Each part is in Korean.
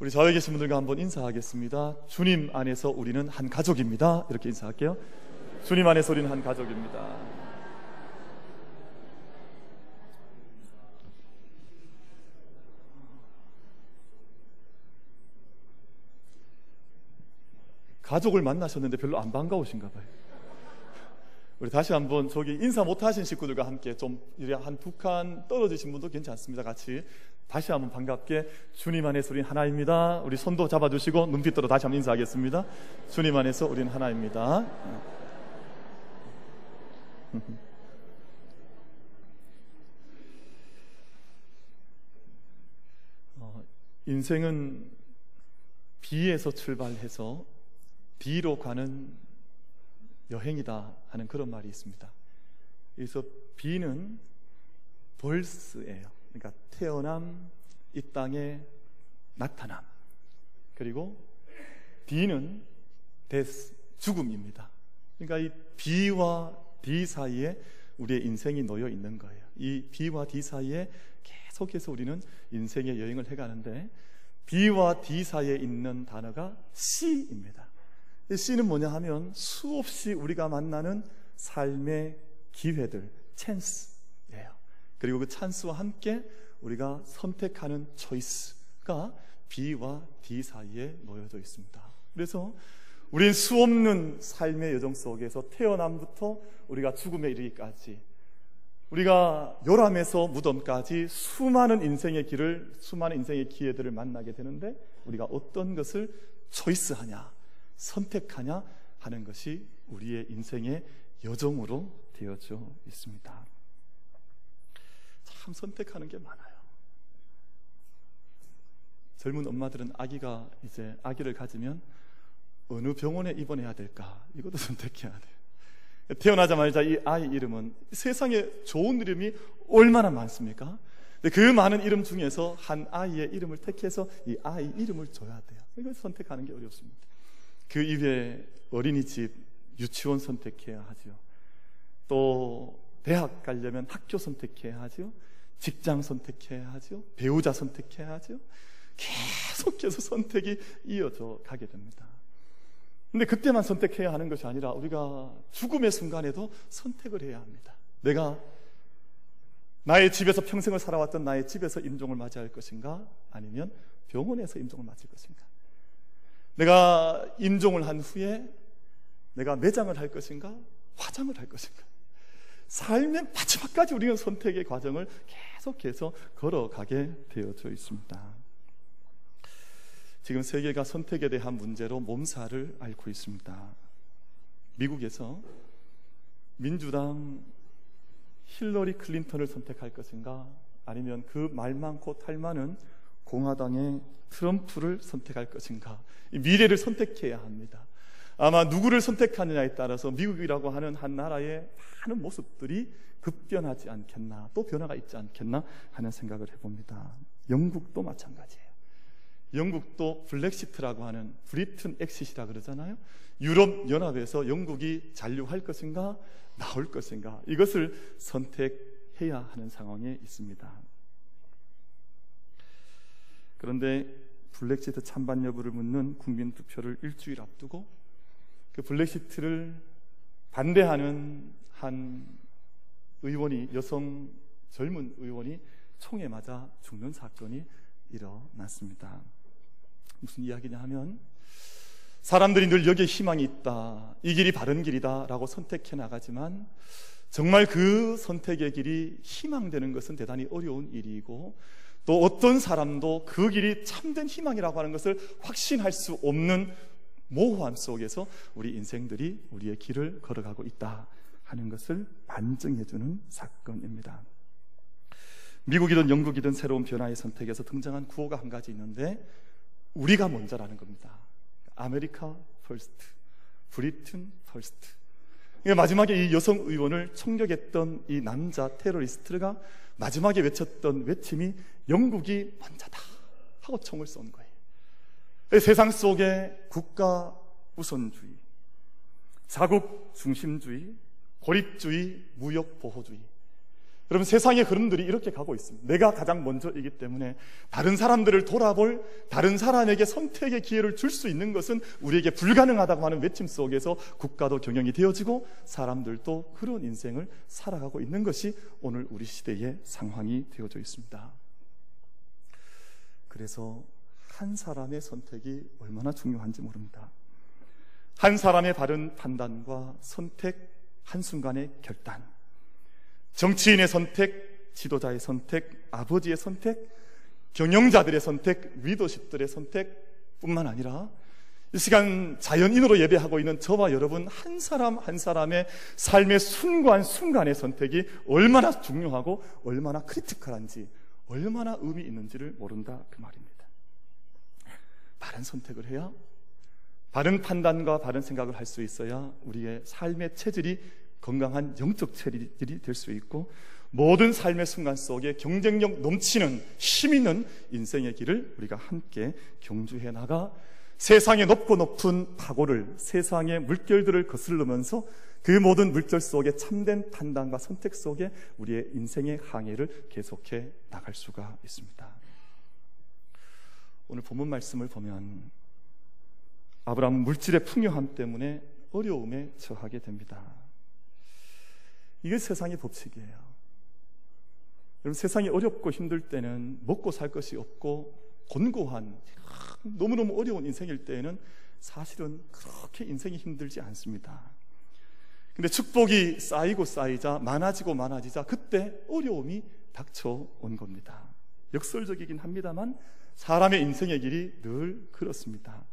우리 좌우에 계신 분들과 한번 인사하겠습니다. 주님 안에서 우리는 한 가족입니다. 이렇게 인사할게요. 주님 안에서 우리는 한 가족입니다. 가족을 만나셨는데 별로 안 반가우신가 봐요. 우리 다시 한번 저기 인사 못 하신 식구들과 함께 좀 이래 한두 칸 떨어지신 분도 괜찮습니다. 같이 다시 한번 반갑게 주님 안에서 우린 하나입니다. 우리 손도 잡아주시고 눈빛으로 다시 한번 인사하겠습니다. 주님 안에서 우린 하나입니다. 어, 인생은 B에서 출발해서 D로 가는 여행이다 하는 그런 말이 있습니다. 그래서 B는 벌스예요. 그러니까 태어남, 이 땅에 나타남. 그리고 D는 데스, 죽음입니다. 그러니까 이 B와 D 사이에 우리의 인생이 놓여 있는 거예요. 이 B와 D 사이에 계속해서 우리는 인생의 여행을 해가는데 B와 D 사이에 있는 단어가 C입니다. C는 뭐냐 하면 수없이 우리가 만나는 삶의 기회들, 찬스예요. 그리고 그 찬스와 함께 우리가 선택하는 초이스가 B와 D 사이에 놓여져 있습니다. 그래서 우린 수없는 삶의 여정 속에서 태어남부터 우리가 죽음에 이르기까지 우리가 요람에서 무덤까지 수많은 인생의 길을 수많은 인생의 기회들을 만나게 되는데 우리가 어떤 것을 초이스하냐 선택하냐 하는 것이 우리의 인생의 여정으로 되어져 있습니다. 참 선택하는 게 많아요. 젊은 엄마들은 아기가 이제 아기를 가지면 어느 병원에 입원해야 될까 이것도 선택해야 돼요. 태어나자마자 이 아이 이름은 세상에 좋은 이름이 얼마나 많습니까? 그 많은 이름 중에서 한 아이의 이름을 택해서 이 아이 이름을 줘야 돼요. 이걸 선택하는 게 어렵습니다. 그 이외에 어린이집, 유치원 선택해야 하죠. 또 대학 가려면 학교 선택해야 하죠. 직장 선택해야 하죠. 배우자 선택해야 하죠. 계속해서 선택이 이어져 가게 됩니다. 근데 그때만 선택해야 하는 것이 아니라 우리가 죽음의 순간에도 선택을 해야 합니다. 내가 나의 집에서 평생을 살아왔던 나의 집에서 임종을 맞이할 것인가? 아니면 병원에서 임종을 맞을 것인가? 내가 임종을 한 후에 내가 매장을 할 것인가? 화장을 할 것인가? 삶의 마지막까지 우리는 선택의 과정을 계속해서 걸어가게 되어져 있습니다. 지금 세계가 선택에 대한 문제로 몸살을 앓고 있습니다. 미국에서 민주당 힐러리 클린턴을 선택할 것인가 아니면 그 말 많고 탈 많은 공화당의 트럼프를 선택할 것인가 미래를 선택해야 합니다. 아마 누구를 선택하느냐에 따라서 미국이라고 하는 한 나라의 많은 모습들이 급변하지 않겠나 또 변화가 있지 않겠나 하는 생각을 해봅니다. 영국도 마찬가지예요. 영국도 브렉시트라고 하는 Britain exit이라 그러잖아요. 유럽 연합에서 영국이 잔류할 것인가 나올 것인가 이것을 선택해야 하는 상황에 있습니다. 그런데 블랙시트 찬반 여부를 묻는 국민 투표를 일주일 앞두고 그 블랙시트를 반대하는 한 의원이 여성 젊은 의원이 총에 맞아 죽는 사건이 일어났습니다. 무슨 이야기냐 하면 사람들이 늘 여기에 희망이 있다. 이 길이 바른 길이다. 라고 선택해 나가지만 정말 그 선택의 길이 희망되는 것은 대단히 어려운 일이고 또 어떤 사람도 그 길이 참된 희망이라고 하는 것을 확신할 수 없는 모호함 속에서 우리 인생들이 우리의 길을 걸어가고 있다 하는 것을 반증해주는 사건입니다. 미국이든 영국이든 새로운 변화의 선택에서 등장한 구호가 한 가지 있는데 우리가 먼저라는 겁니다. America first, Britain first. 마지막에 이 여성 의원을 총격했던 이 남자 테러리스트가 마지막에 외쳤던 외침이 영국이 먼저다 하고 총을 쏜 거예요. 세상 속에 국가 우선주의, 자국 중심주의, 고립주의, 무역 보호주의 여러분 세상의 흐름들이 이렇게 가고 있습니다. 내가 가장 먼저이기 때문에 다른 사람들을 돌아볼 다른 사람에게 선택의 기회를 줄 수 있는 것은 우리에게 불가능하다고 하는 외침 속에서 국가도 경영이 되어지고 사람들도 그런 인생을 살아가고 있는 것이 오늘 우리 시대의 상황이 되어져 있습니다. 그래서 한 사람의 선택이 얼마나 중요한지 모릅니다. 한 사람의 바른 판단과 선택, 한순간의 결단. 정치인의 선택, 지도자의 선택, 아버지의 선택, 경영자들의 선택, 리더십들의 선택 뿐만 아니라 이 시간 자연인으로 예배하고 있는 저와 여러분 한 사람 한 사람의 삶의 순간 순간의 선택이 얼마나 중요하고 얼마나 크리티컬한지 얼마나 의미 있는지를 모른다 그 말입니다. 바른 선택을 해야 바른 판단과 바른 생각을 할 수 있어야 우리의 삶의 체질이 건강한 영적 체질이 될 수 있고 모든 삶의 순간 속에 경쟁력 넘치는 힘 있는 인생의 길을 우리가 함께 경주해 나가 세상의 높고 높은 파고를 세상의 물결들을 거슬르면서 그 모든 물결 속에 참된 판단과 선택 속에 우리의 인생의 항해를 계속해 나갈 수가 있습니다. 오늘 본문 말씀을 보면 아브라함 물질의 풍요함 때문에 어려움에 처하게 됩니다. 이게 세상의 법칙이에요. 여러분 세상이 어렵고 힘들 때는 먹고 살 것이 없고 곤고한 너무너무 어려운 인생일 때에는 사실은 그렇게 인생이 힘들지 않습니다. 근데 축복이 쌓이고 쌓이자 많아지고 많아지자 그때 어려움이 닥쳐온 겁니다. 역설적이긴 합니다만 사람의 인생의 길이 늘 그렇습니다.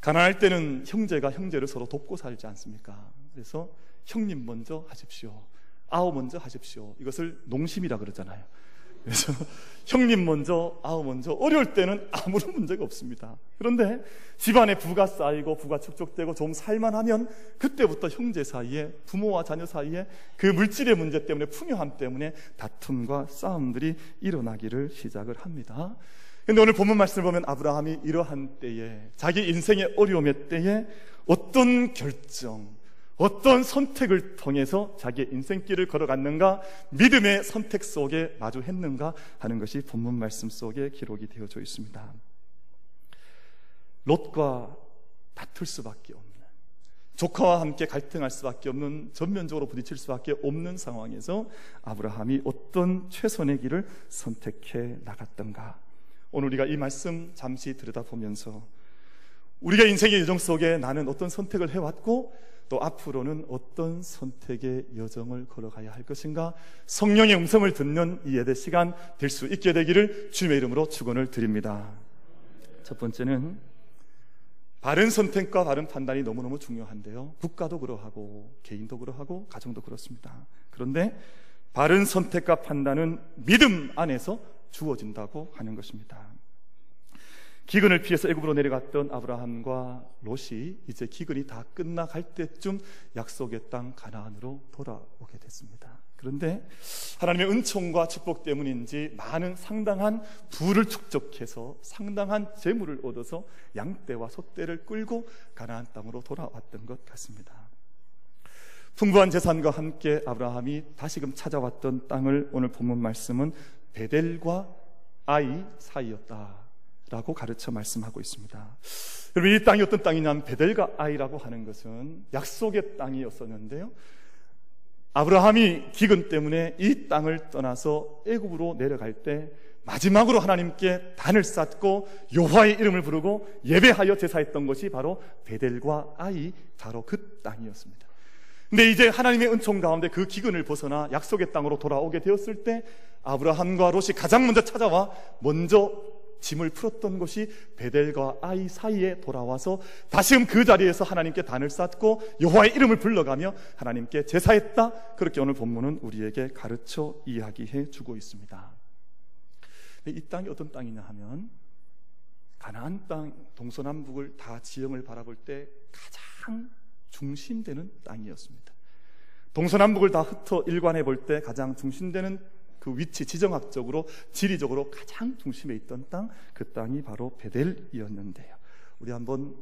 가난할 때는 형제가 형제를 서로 돕고 살지 않습니까? 그래서 형님 먼저 하십시오. 아우 먼저 하십시오. 이것을 농심이라 그러잖아요. 그래서 형님 먼저, 아우 먼저 어려울 때는 아무런 문제가 없습니다. 그런데 집안에 부가 쌓이고 부가 축적되고 좀 살만하면 그때부터 형제 사이에 부모와 자녀 사이에 그 물질의 문제 때문에 풍요함 때문에 다툼과 싸움들이 일어나기를 시작을 합니다. 근데 오늘 본문 말씀을 보면 아브라함이 이러한 때에 자기 인생의 어려움의 때에 어떤 결정, 어떤 선택을 통해서 자기의 인생길을 걸어갔는가, 믿음의 선택 속에 마주했는가 하는 것이 본문 말씀 속에 기록이 되어져 있습니다. 롯과 다툴 수밖에 없는, 조카와 함께 갈등할 수밖에 없는, 전면적으로 부딪힐 수밖에 없는 상황에서 아브라함이 어떤 최선의 길을 선택해 나갔던가. 오늘 우리가 이 말씀 잠시 들여다보면서 우리가 인생의 여정 속에 나는 어떤 선택을 해왔고 또 앞으로는 어떤 선택의 여정을 걸어가야 할 것인가 성령의 음성을 듣는 이 예배 시간 될 수 있게 되기를 주님의 이름으로 축원을 드립니다. 첫 번째는 바른 선택과 바른 판단이 너무너무 중요한데요. 국가도 그러하고 개인도 그러하고 가정도 그렇습니다. 그런데 바른 선택과 판단은 믿음 안에서 주어진다고 하는 것입니다. 기근을 피해서 애굽으로 내려갔던 아브라함과 롯이 이제 기근이 다 끝나갈 때쯤 약속의 땅 가나안으로 돌아오게 됐습니다. 그런데 하나님의 은총과 축복 때문인지 많은 상당한 부를 축적해서 상당한 재물을 얻어서 양떼와 소떼를 끌고 가나안 땅으로 돌아왔던 것 같습니다. 풍부한 재산과 함께 아브라함이 다시금 찾아왔던 땅을 오늘 본문 말씀은 베델과 아이 사이였다. 라고 가르쳐 말씀하고 있습니다. 여러분, 이 땅이 어떤 땅이냐면 베델과 아이라고 하는 것은 약속의 땅이었었는데요. 아브라함이 기근 때문에 이 땅을 떠나서 애굽으로 내려갈 때 마지막으로 하나님께 단을 쌓고 여호와의 이름을 부르고 예배하여 제사했던 것이 바로 베델과 아이 바로 그 땅이었습니다. 근데 이제 하나님의 은총 가운데 그 기근을 벗어나 약속의 땅으로 돌아오게 되었을 때 아브라함과 롯이 가장 먼저 찾아와 먼저 짐을 풀었던 것이 베델과 아이 사이에 돌아와서 다시금 그 자리에서 하나님께 단을 쌓고 여호와의 이름을 불러가며 하나님께 제사했다. 그렇게 오늘 본문은 우리에게 가르쳐 이야기해 주고 있습니다. 이 땅이 어떤 땅이냐 하면 가나안 땅 동서남북을 다 지형을 바라볼 때 가장 중심되는 땅이었습니다. 동서남북을 다 흩어 일관해 볼 때 가장 중심되는 그 위치 지정학적으로 지리적으로 가장 중심에 있던 땅, 그 땅이 바로 베델이었는데요. 우리 한번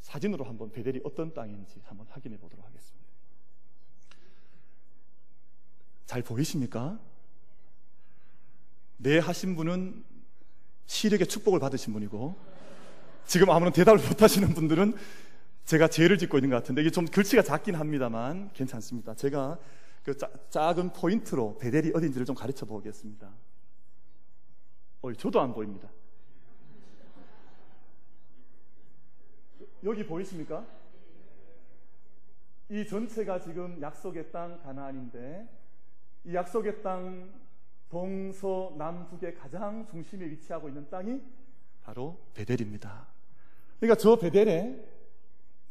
사진으로 한번 베델이 어떤 땅인지 한번 확인해 보도록 하겠습니다. 잘 보이십니까? 네 하신 분은 시력의 축복을 받으신 분이고 지금 아무런 대답을 못 하시는 분들은 제가 죄를 짓고 있는 것 같은데 이게 좀 글씨가 작긴 합니다만 괜찮습니다. 제가 그 짜, 작은 포인트로 베델이 어딘지를 좀 가르쳐 보겠습니다. 어, 저도 안 보입니다. 여기 보이십니까? 이 전체가 지금 약속의 땅 가나안인데 이 약속의 땅 동서남북의 가장 중심에 위치하고 있는 땅이 바로 베델입니다. 그러니까 저 베델에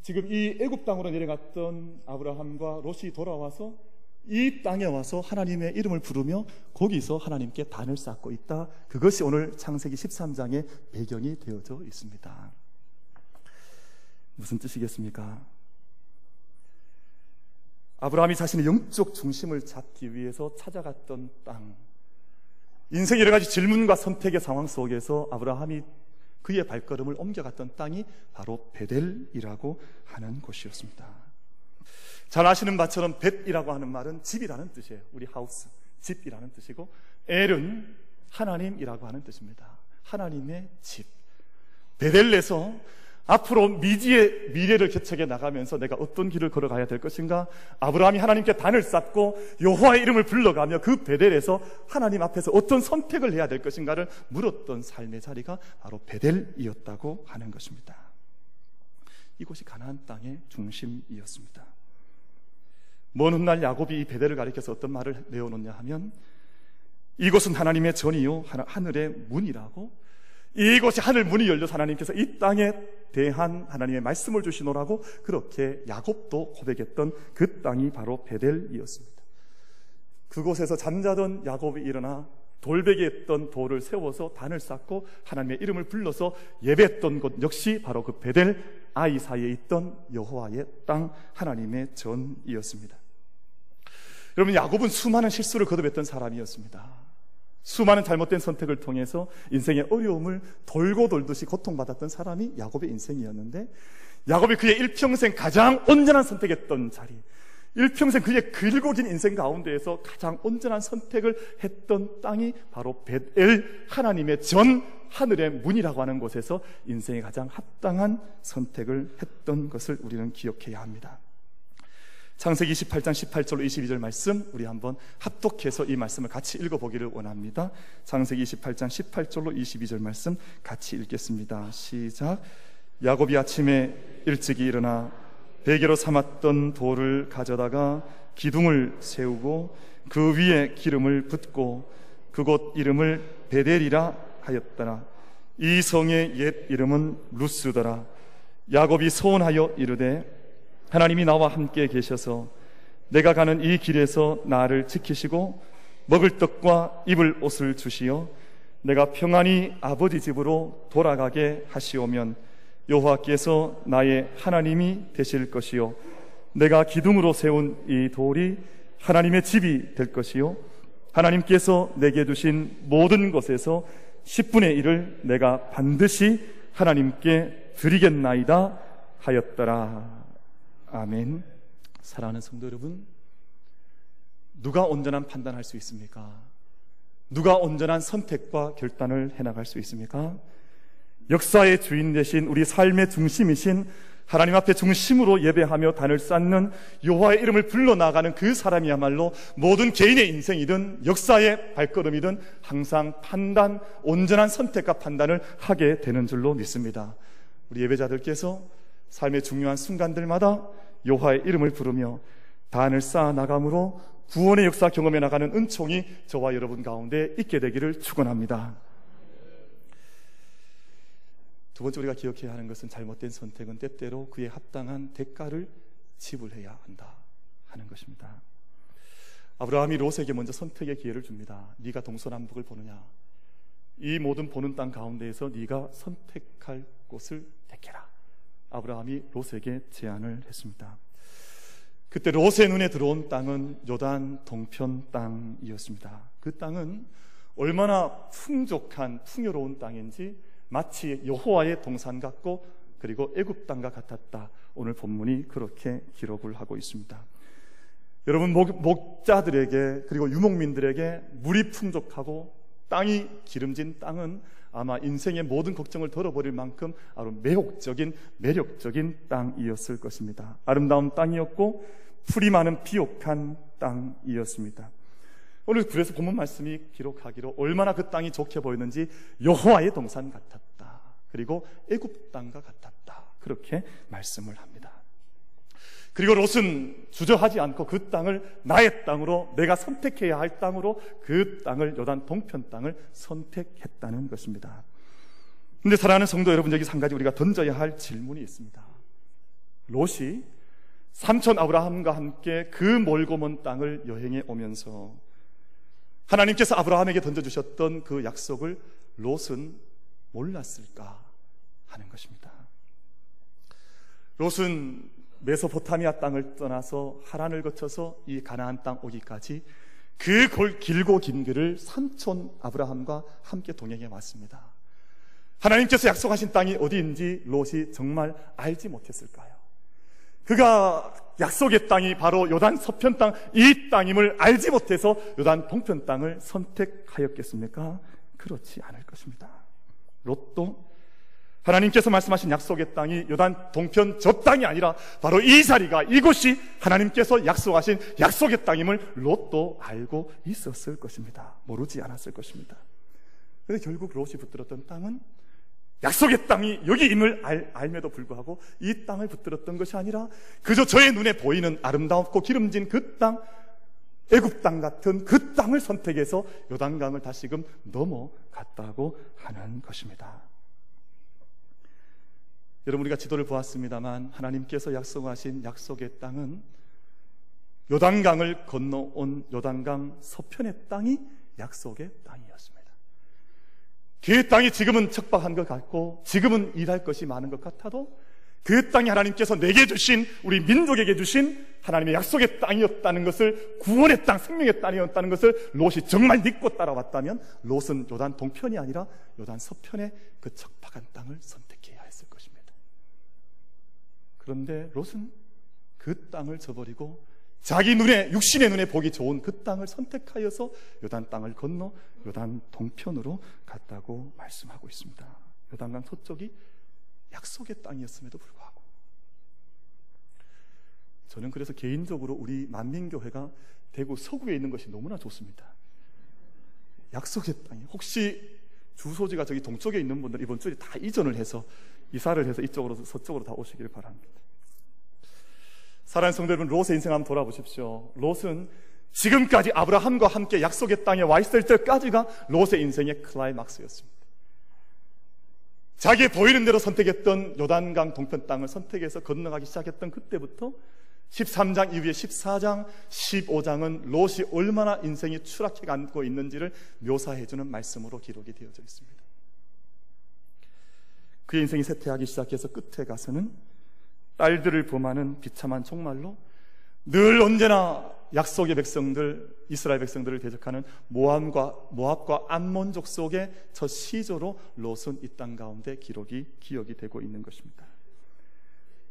지금 이 애굽 땅으로 내려갔던 아브라함과 롯이 돌아와서 이 땅에 와서 하나님의 이름을 부르며 거기서 하나님께 단을 쌓고 있다. 그것이 오늘 창세기 13장의 배경이 되어져 있습니다. 무슨 뜻이겠습니까? 아브라함이 자신의 영적 중심을 잡기 위해서 찾아갔던 땅. 인생 여러 가지 질문과 선택의 상황 속에서 아브라함이 그의 발걸음을 옮겨갔던 땅이 바로 베델이라고 하는 곳이었습니다. 잘 아시는 바처럼 벳이라고 하는 말은 집이라는 뜻이에요. 우리 하우스, 집이라는 뜻이고 엘은 하나님이라고 하는 뜻입니다. 하나님의 집. 베델에서 앞으로 미지의 미래를 개척해 나가면서 내가 어떤 길을 걸어가야 될 것인가? 아브라함이 하나님께 단을 쌓고 여호와의 이름을 불러가며 그 베델에서 하나님 앞에서 어떤 선택을 해야 될 것인가를 물었던 삶의 자리가 바로 베델이었다고 하는 것입니다. 이곳이 가나안 땅의 중심이었습니다. 먼 훗날 야곱이 이 베델을 가리켜서 어떤 말을 내어놓냐 하면 이곳은 하나님의 전이요 하늘의 문이라고 이곳이 하늘 문이 열려 하나님께서 이 땅에 대한 하나님의 말씀을 주시노라고 그렇게 야곱도 고백했던 그 땅이 바로 베델이었습니다. 그곳에서 잠자던 야곱이 일어나 돌베개 했던 돌을 세워서 단을 쌓고 하나님의 이름을 불러서 예배했던 곳 역시 바로 그 베델 아이 사이에 있던 여호와의 땅 하나님의 전이었습니다. 여러분 야곱은 수많은 실수를 거듭했던 사람이었습니다. 수많은 잘못된 선택을 통해서 인생의 어려움을 돌고 돌듯이 고통받았던 사람이 야곱의 인생이었는데 야곱이 그의 일평생 가장 온전한 선택했던 자리 일평생 그의 길고 긴 인생 가운데에서 가장 온전한 선택을 했던 땅이 바로 벳엘 하나님의 전 하늘의 문이라고 하는 곳에서 인생의 가장 합당한 선택을 했던 것을 우리는 기억해야 합니다. 창세기 28장 18절로 22절 말씀 우리 한번 합독해서 이 말씀을 같이 읽어보기를 원합니다. 창세기 28장 18절로 22절 말씀 같이 읽겠습니다. 시작. 야곱이 아침에 일찍이 일어나 베개로 삼았던 돌을 가져다가 기둥을 세우고 그 위에 기름을 붓고 그곳 이름을 베델이라 하였더라. 이 성의 옛 이름은 루스더라. 야곱이 소원하여 이르되 하나님이 나와 함께 계셔서 내가 가는 이 길에서 나를 지키시고 먹을 떡과 입을 옷을 주시어 내가 평안히 아버지 집으로 돌아가게 하시오면 여호와께서 나의 하나님이 되실 것이요 내가 기둥으로 세운 이 돌이 하나님의 집이 될 것이요 하나님께서 내게 주신 모든 것에서 10분의 1을 내가 반드시 하나님께 드리겠나이다 하였더라. 아멘. 사랑하는 성도 여러분, 누가 온전한 판단할 수 있습니까? 누가 온전한 선택과 결단을 해나갈 수 있습니까? 역사의 주인 되신 우리 삶의 중심이신 하나님 앞에 중심으로 예배하며 단을 쌓는 여호와의 이름을 불러 나가는 그 사람이야말로 모든 개인의 인생이든 역사의 발걸음이든 항상 판단, 온전한 선택과 판단을 하게 되는 줄로 믿습니다. 우리 예배자들께서 삶의 중요한 순간들마다 여호와의 이름을 부르며 단을 쌓아 나감으로 구원의 역사 경험해 나가는 은총이 저와 여러분 가운데 있게 되기를 축원합니다. 두 번째 우리가 기억해야 하는 것은 잘못된 선택은 때때로 그에 합당한 대가를 지불해야 한다 하는 것입니다. 아브라함이 롯에게 먼저 선택의 기회를 줍니다. 네가 동서남북을 보느냐? 이 모든 보는 땅 가운데에서 네가 선택할 곳을 택해라. 아브라함이 롯에게 제안을 했습니다. 그때 롯의 눈에 들어온 땅은 요단 동편 땅이었습니다. 그 땅은 얼마나 풍족한 풍요로운 땅인지 마치 여호와의 동산 같고 그리고 애굽 땅과 같았다. 오늘 본문이 그렇게 기록을 하고 있습니다. 여러분 목, 목자들에게 그리고 유목민들에게 물이 풍족하고 땅이 기름진 땅은 아마 인생의 모든 걱정을 덜어버릴 만큼 아주 매혹적인 매력적인 땅이었을 것입니다. 아름다운 땅이었고 풀이 많은 비옥한 땅이었습니다. 오늘 그래서 본문 말씀이 기록하기로 얼마나 그 땅이 좋게 보였는지 여호와의 동산 같았다. 그리고 애굽 땅과 같았다. 그렇게 말씀을 합니다. 그리고 롯은 주저하지 않고 그 땅을 나의 땅으로 내가 선택해야 할 땅으로 그 땅을 요단 동편 땅을 선택했다는 것입니다. 근데 사랑하는 성도 여러분 여기 한 가지 우리가 던져야 할 질문이 있습니다. 롯이 삼촌 아브라함과 함께 그 멀고 먼 땅을 여행해 오면서 하나님께서 아브라함에게 던져주셨던 그 약속을 롯은 몰랐을까 하는 것입니다. 롯은 메소포타미아 땅을 떠나서 하란을 거쳐서 이 가나안 땅 오기까지 그 길고 긴 길을 삼촌 아브라함과 함께 동행해 왔습니다. 하나님께서 약속하신 땅이 어디인지 롯이 정말 알지 못했을까요? 그가 약속의 땅이 바로 요단 서편 땅, 이 땅임을 알지 못해서 요단 동편 땅을 선택하였겠습니까? 그렇지 않을 것입니다. 롯도 하나님께서 말씀하신 약속의 땅이 요단 동편 저 땅이 아니라 바로 이 자리가 이곳이 하나님께서 약속하신 약속의 땅임을 롯도 알고 있었을 것입니다. 모르지 않았을 것입니다. 그런데 결국 롯이 붙들었던 땅은 약속의 땅이 여기임을 알, 알매도 불구하고 이 땅을 붙들었던 것이 아니라 그저 저의 눈에 보이는 아름답고 기름진 그 땅, 애굽 땅 같은 그 땅을 선택해서 요단강을 다시금 넘어갔다고 하는 것입니다. 여러분 우리가 지도를 보았습니다만 하나님께서 약속하신 약속의 땅은 요단강을 건너온 요단강 서편의 땅이 약속의 땅이었습니다. 그 땅이 지금은 척박한 것 같고 지금은 일할 것이 많은 것 같아도 그 땅이 하나님께서 내게 주신 우리 민족에게 주신 하나님의 약속의 땅이었다는 것을 구원의 땅, 생명의 땅이었다는 것을 롯이 정말 믿고 따라왔다면 롯은 요단 동편이 아니라 요단 서편의 그 척박한 땅을 것입니다. 그런데 롯은 그 땅을 저버리고 자기 눈에 육신의 눈에 보기 좋은 그 땅을 선택하여서 요단 땅을 건너 요단 동편으로 갔다고 말씀하고 있습니다. 요단강 서쪽이 약속의 땅이었음에도 불구하고 저는 그래서 개인적으로 우리 만민교회가 대구 서구에 있는 것이 너무나 좋습니다. 약속의 땅이 혹시 주소지가 저기 동쪽에 있는 분들 이번 주에 다 이전을 해서 이사를 해서 이쪽으로 서쪽으로 다 오시길 바랍니다. 사랑하는 성도 여러분, 롯의 인생 한번 돌아보십시오. 롯은 지금까지 아브라함과 함께 약속의 땅에 와 있을 때까지가 롯의 인생의 클라이막스였습니다. 자기 보이는 대로 선택했던 요단강 동편 땅을 선택해서 건너가기 시작했던 그때부터 13장 이후에 14장, 15장은 롯이 얼마나 인생이 추락해 가고 있는지를 묘사해주는 말씀으로 기록이 되어져 있습니다. 그의 인생이 쇠퇴하기 시작해서 끝에 가서는 딸들을 범하는 비참한 총말로 늘 언제나 약속의 백성들, 이스라엘 백성들을 대적하는 모함과 모압과 암몬 족 속의 저 시조로 롯은 이 땅 가운데 기록이 기억이 되고 있는 것입니다.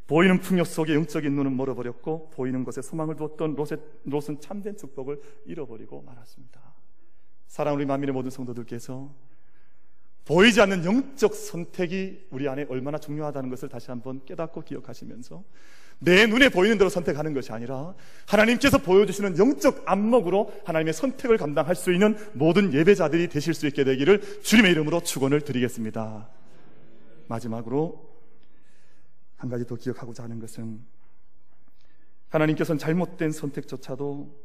보이는 풍요 속에 영적인 눈은 멀어버렸고 보이는 것에 소망을 두었던 롯의, 롯은 참된 축복을 잃어버리고 말았습니다. 사랑 우리 만민의 모든 성도들께서 보이지 않는 영적 선택이 우리 안에 얼마나 중요하다는 것을 다시 한번 깨닫고 기억하시면서 내 눈에 보이는 대로 선택하는 것이 아니라 하나님께서 보여주시는 영적 안목으로 하나님의 선택을 감당할 수 있는 모든 예배자들이 되실 수 있게 되기를 주님의 이름으로 축원을 드리겠습니다. 마지막으로 한 가지 더 기억하고자 하는 것은 하나님께서는 잘못된 선택조차도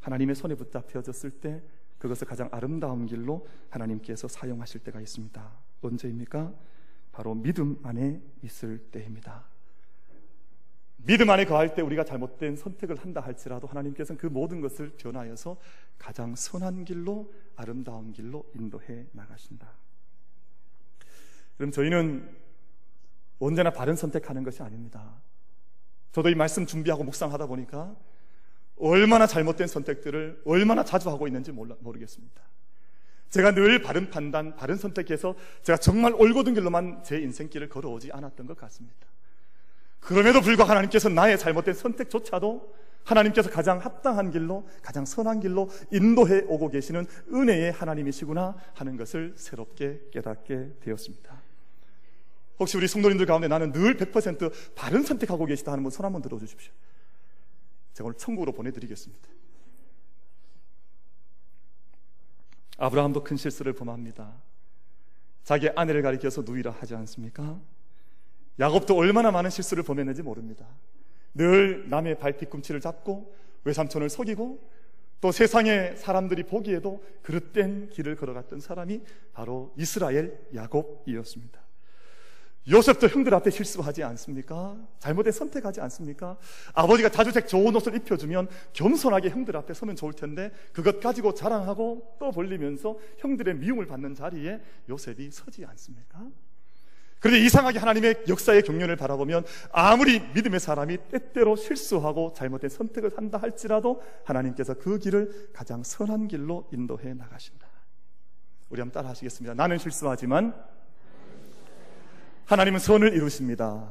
하나님의 손에 붙잡혀졌을 때 그것을 가장 아름다운 길로 하나님께서 사용하실 때가 있습니다. 언제입니까? 바로 믿음 안에 있을 때입니다. 믿음 안에 거할 때 우리가 잘못된 선택을 한다 할지라도 하나님께서는 그 모든 것을 변하여서 가장 선한 길로 아름다운 길로 인도해 나가신다. 그럼 저희는 언제나 바른 선택하는 것이 아닙니다. 저도 이 말씀 준비하고 묵상하다 보니까 얼마나 잘못된 선택들을 얼마나 자주 하고 있는지 몰라, 모르겠습니다. 제가 늘 바른 판단, 바른 선택해서 제가 정말 올곧은 길로만 제 인생길을 걸어오지 않았던 것 같습니다. 그럼에도 불구하고 하나님께서 나의 잘못된 선택조차도 하나님께서 가장 합당한 길로, 가장 선한 길로 인도해 오고 계시는 은혜의 하나님이시구나 하는 것을 새롭게 깨닫게 되었습니다. 혹시 우리 성도님들 가운데 나는 늘 100% 바른 선택하고 계시다 하는 분 손 한번 들어주십시오. 제가 오늘 천국으로 보내드리겠습니다. 아브라함도 큰 실수를 범합니다. 자기 아내를 가리켜서 누이라 하지 않습니까? 야곱도 얼마나 많은 실수를 범했는지 모릅니다. 늘 남의 발 뒤꿈치를 잡고 외삼촌을 속이고 또 세상의 사람들이 보기에도 그릇된 길을 걸어갔던 사람이 바로 이스라엘 야곱이었습니다. 요셉도 형들 앞에 실수하지 않습니까? 잘못된 선택하지 않습니까? 아버지가 자주색 좋은 옷을 입혀주면 겸손하게 형들 앞에 서면 좋을 텐데 그것 가지고 자랑하고 또 벌리면서 형들의 미움을 받는 자리에 요셉이 서지 않습니까? 그런데 이상하게 하나님의 역사의 경륜을 바라보면 아무리 믿음의 사람이 때때로 실수하고 잘못된 선택을 한다 할지라도 하나님께서 그 길을 가장 선한 길로 인도해 나가신다. 우리 한번 따라 하시겠습니다. 나는 실수하지만 하나님은 선을 이루십니다.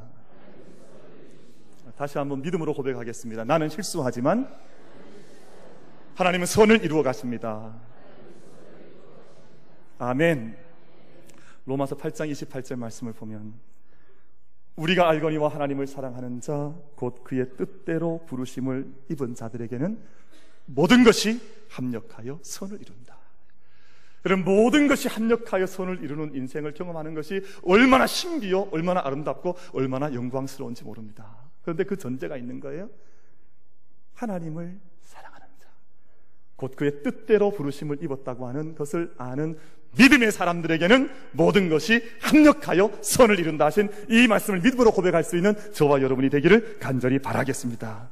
다시 한번 믿음으로 고백하겠습니다. 나는 실수하지만 하나님은 선을 이루어 가십니다. 아멘. 로마서 8장 28절 말씀을 보면 우리가 알거니와 하나님을 사랑하는 자 곧 그의 뜻대로 부르심을 입은 자들에게는 모든 것이 합력하여 선을 이룬다. 그런 모든 것이 합력하여 선을 이루는 인생을 경험하는 것이 얼마나 신비요, 얼마나 아름답고 얼마나 영광스러운지 모릅니다. 그런데 그 전제가 있는 거예요. 하나님을 사랑하는 자. 곧 그의 뜻대로 부르심을 입었다고 하는 것을 아는 믿음의 사람들에게는 모든 것이 합력하여 선을 이룬다 하신 이 말씀을 믿음으로 고백할 수 있는 저와 여러분이 되기를 간절히 바라겠습니다.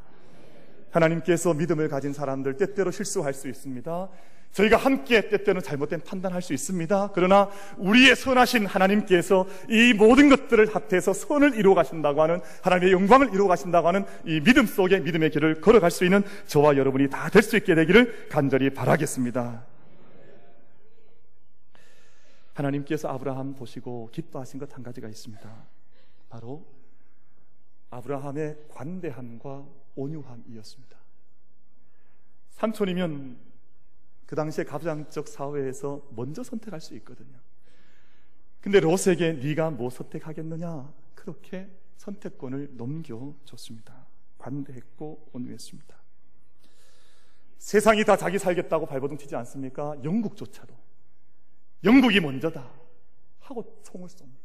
하나님께서 믿음을 가진 사람들 때때로 실수할 수 있습니다. 저희가 함께 때때는 잘못된 판단할 수 있습니다. 그러나 우리의 선하신 하나님께서 이 모든 것들을 합해서 선을 이루어 가신다고 하는 하나님의 영광을 이루어 가신다고 하는 이 믿음 속에 믿음의 길을 걸어갈 수 있는 저와 여러분이 다 될 수 있게 되기를 간절히 바라겠습니다. 하나님께서 아브라함 보시고 기뻐하신 것 한 가지가 있습니다. 바로 아브라함의 관대함과 온유함이었습니다. 삼촌이면 그 당시에 가부장적 사회에서 먼저 선택할 수 있거든요. 근데 롯에게 네가 뭐 선택하겠느냐? 그렇게 선택권을 넘겨줬습니다. 관대했고 온유했습니다. 세상이 다 자기 살겠다고 발버둥 치지 않습니까? 영국조차도 영국이 먼저다 하고 총을 쏩니다.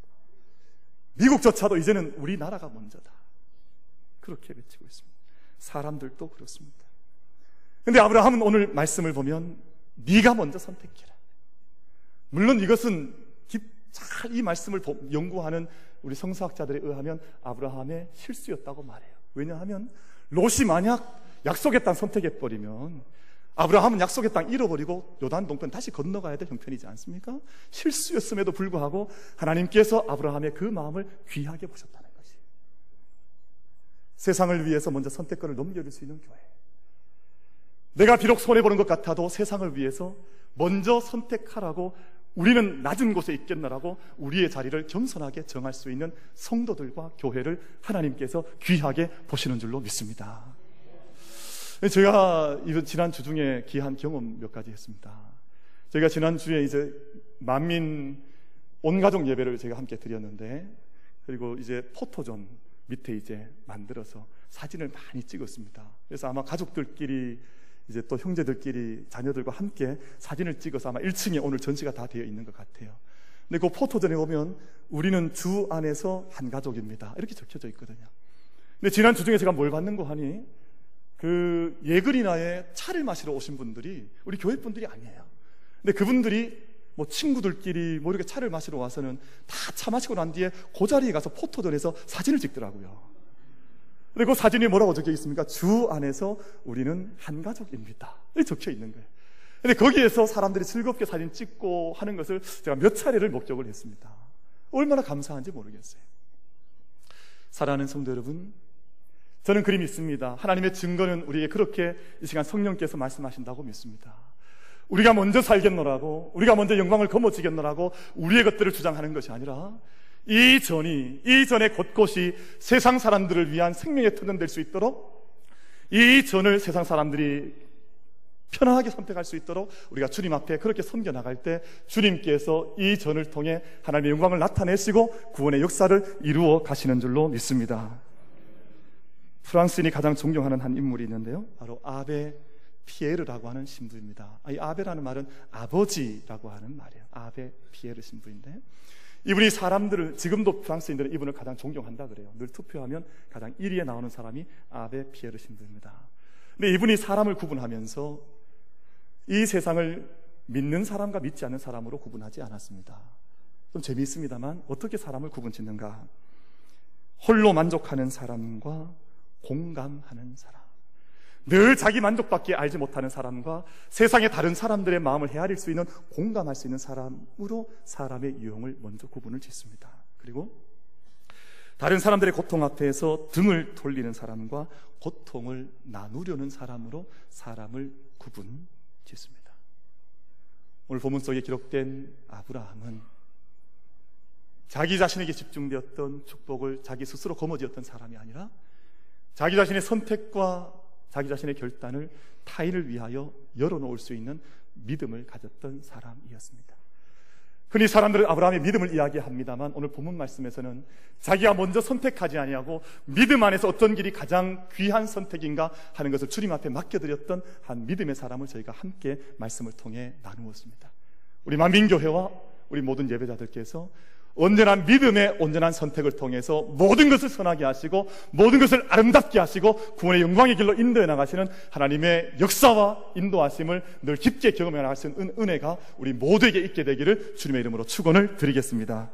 미국조차도 이제는 우리나라가 먼저다. 그렇게 외치고 있습니다. 사람들도 그렇습니다. 근데 아브라함은 오늘 말씀을 보면 네가 먼저 선택해라. 물론 이것은 잘 이 말씀을 연구하는 우리 성서학자들에 의하면 아브라함의 실수였다고 말해요. 왜냐하면 롯이 만약 약속의 땅 선택해버리면 아브라함은 약속의 땅 잃어버리고 요단 동편 다시 건너가야 될 형편이지 않습니까? 실수였음에도 불구하고 하나님께서 아브라함의 그 마음을 귀하게 보셨다는 것이. 세상을 위해서 먼저 선택권을 넘겨줄 수 있는 교회. 내가 비록 손해보는 것 같아도 세상을 위해서 먼저 선택하라고 우리는 낮은 곳에 있겠나라고 우리의 자리를 겸손하게 정할 수 있는 성도들과 교회를 하나님께서 귀하게 보시는 줄로 믿습니다. 제가 이번 지난 주 중에 귀한 경험 몇 가지 했습니다. 제가 지난 주에 이제 만민 온 가족 예배를 제가 함께 드렸는데 그리고 이제 포토존 밑에 이제 만들어서 사진을 많이 찍었습니다. 그래서 아마 가족들끼리 이제 또 형제들끼리 자녀들과 함께 사진을 찍어서 아마 1층에 오늘 전시가 다 되어 있는 것 같아요. 근데 그 포토존에 보면 우리는 주 안에서 한 가족입니다. 이렇게 적혀져 있거든요. 근데 지난 주 중에 제가 뭘 받는 거 하니 그 예글이나에 차를 마시러 오신 분들이 우리 교회 분들이 아니에요. 근데 그분들이 뭐 친구들끼리 뭐 이렇게 차를 마시러 와서는 다 차 마시고 난 뒤에 그 자리에 가서 포토존에서 사진을 찍더라고요. 근데 그 사진이 뭐라고 적혀 있습니까? 주 안에서 우리는 한 가족입니다. 적혀 있는 거예요. 근데 거기에서 사람들이 즐겁게 사진 찍고 하는 것을 제가 몇 차례를 목격을 했습니다. 얼마나 감사한지 모르겠어요. 사랑하는 성도 여러분, 저는 그리 믿습니다. 하나님의 증거는 우리에게 그렇게 이 시간 성령께서 말씀하신다고 믿습니다. 우리가 먼저 살겠노라고, 우리가 먼저 영광을 거머쥐겠노라고 우리의 것들을 주장하는 것이 아니라 이 전이, 이 전의 곳곳이 세상 사람들을 위한 생명의 터전 될 수 있도록 이 전을 세상 사람들이 편안하게 선택할 수 있도록 우리가 주님 앞에 그렇게 섬겨 나갈 때 주님께서 이 전을 통해 하나님의 영광을 나타내시고 구원의 역사를 이루어 가시는 줄로 믿습니다. 프랑스인이 가장 존경하는 한 인물이 있는데요. 바로 아베 피에르라고 하는 신부입니다. 이 아베라는 말은 아버지라고 하는 말이에요. 아베 피에르 신부인데 이분이 사람들을 지금도 프랑스인들은 이분을 가장 존경한다 그래요. 늘 투표하면 가장 1위에 나오는 사람이 아베 피에르 신부입니다. 근데 이분이 사람을 구분하면서 이 세상을 믿는 사람과 믿지 않는 사람으로 구분하지 않았습니다. 좀 재미있습니다만 어떻게 사람을 구분 짓는가? 홀로 만족하는 사람과 공감하는 사람. 늘 자기 만족밖에 알지 못하는 사람과 세상의 다른 사람들의 마음을 헤아릴 수 있는 공감할 수 있는 사람으로 사람의 유형을 먼저 구분을 짓습니다. 그리고 다른 사람들의 고통 앞에서 등을 돌리는 사람과 고통을 나누려는 사람으로 사람을 구분 짓습니다. 오늘 본문 속에 기록된 아브라함은 자기 자신에게 집중되었던 축복을 자기 스스로 거머쥐었던 사람이 아니라 자기 자신의 선택과 자기 자신의 결단을 타인을 위하여 열어놓을 수 있는 믿음을 가졌던 사람이었습니다. 흔히 사람들은 아브라함의 믿음을 이야기합니다만 오늘 본문 말씀에서는 자기가 먼저 선택하지 아니하고 믿음 안에서 어떤 길이 가장 귀한 선택인가 하는 것을 주님 앞에 맡겨드렸던 한 믿음의 사람을 저희가 함께 말씀을 통해 나누었습니다. 우리 만민교회와 우리 모든 예배자들께서 온전한 믿음의 온전한 선택을 통해서 모든 것을 선하게 하시고 모든 것을 아름답게 하시고 구원의 영광의 길로 인도해 나가시는 하나님의 역사와 인도하심을 늘 깊게 경험해 나갈 수 있는 은혜가 우리 모두에게 있게 되기를 주님의 이름으로 축원을 드리겠습니다.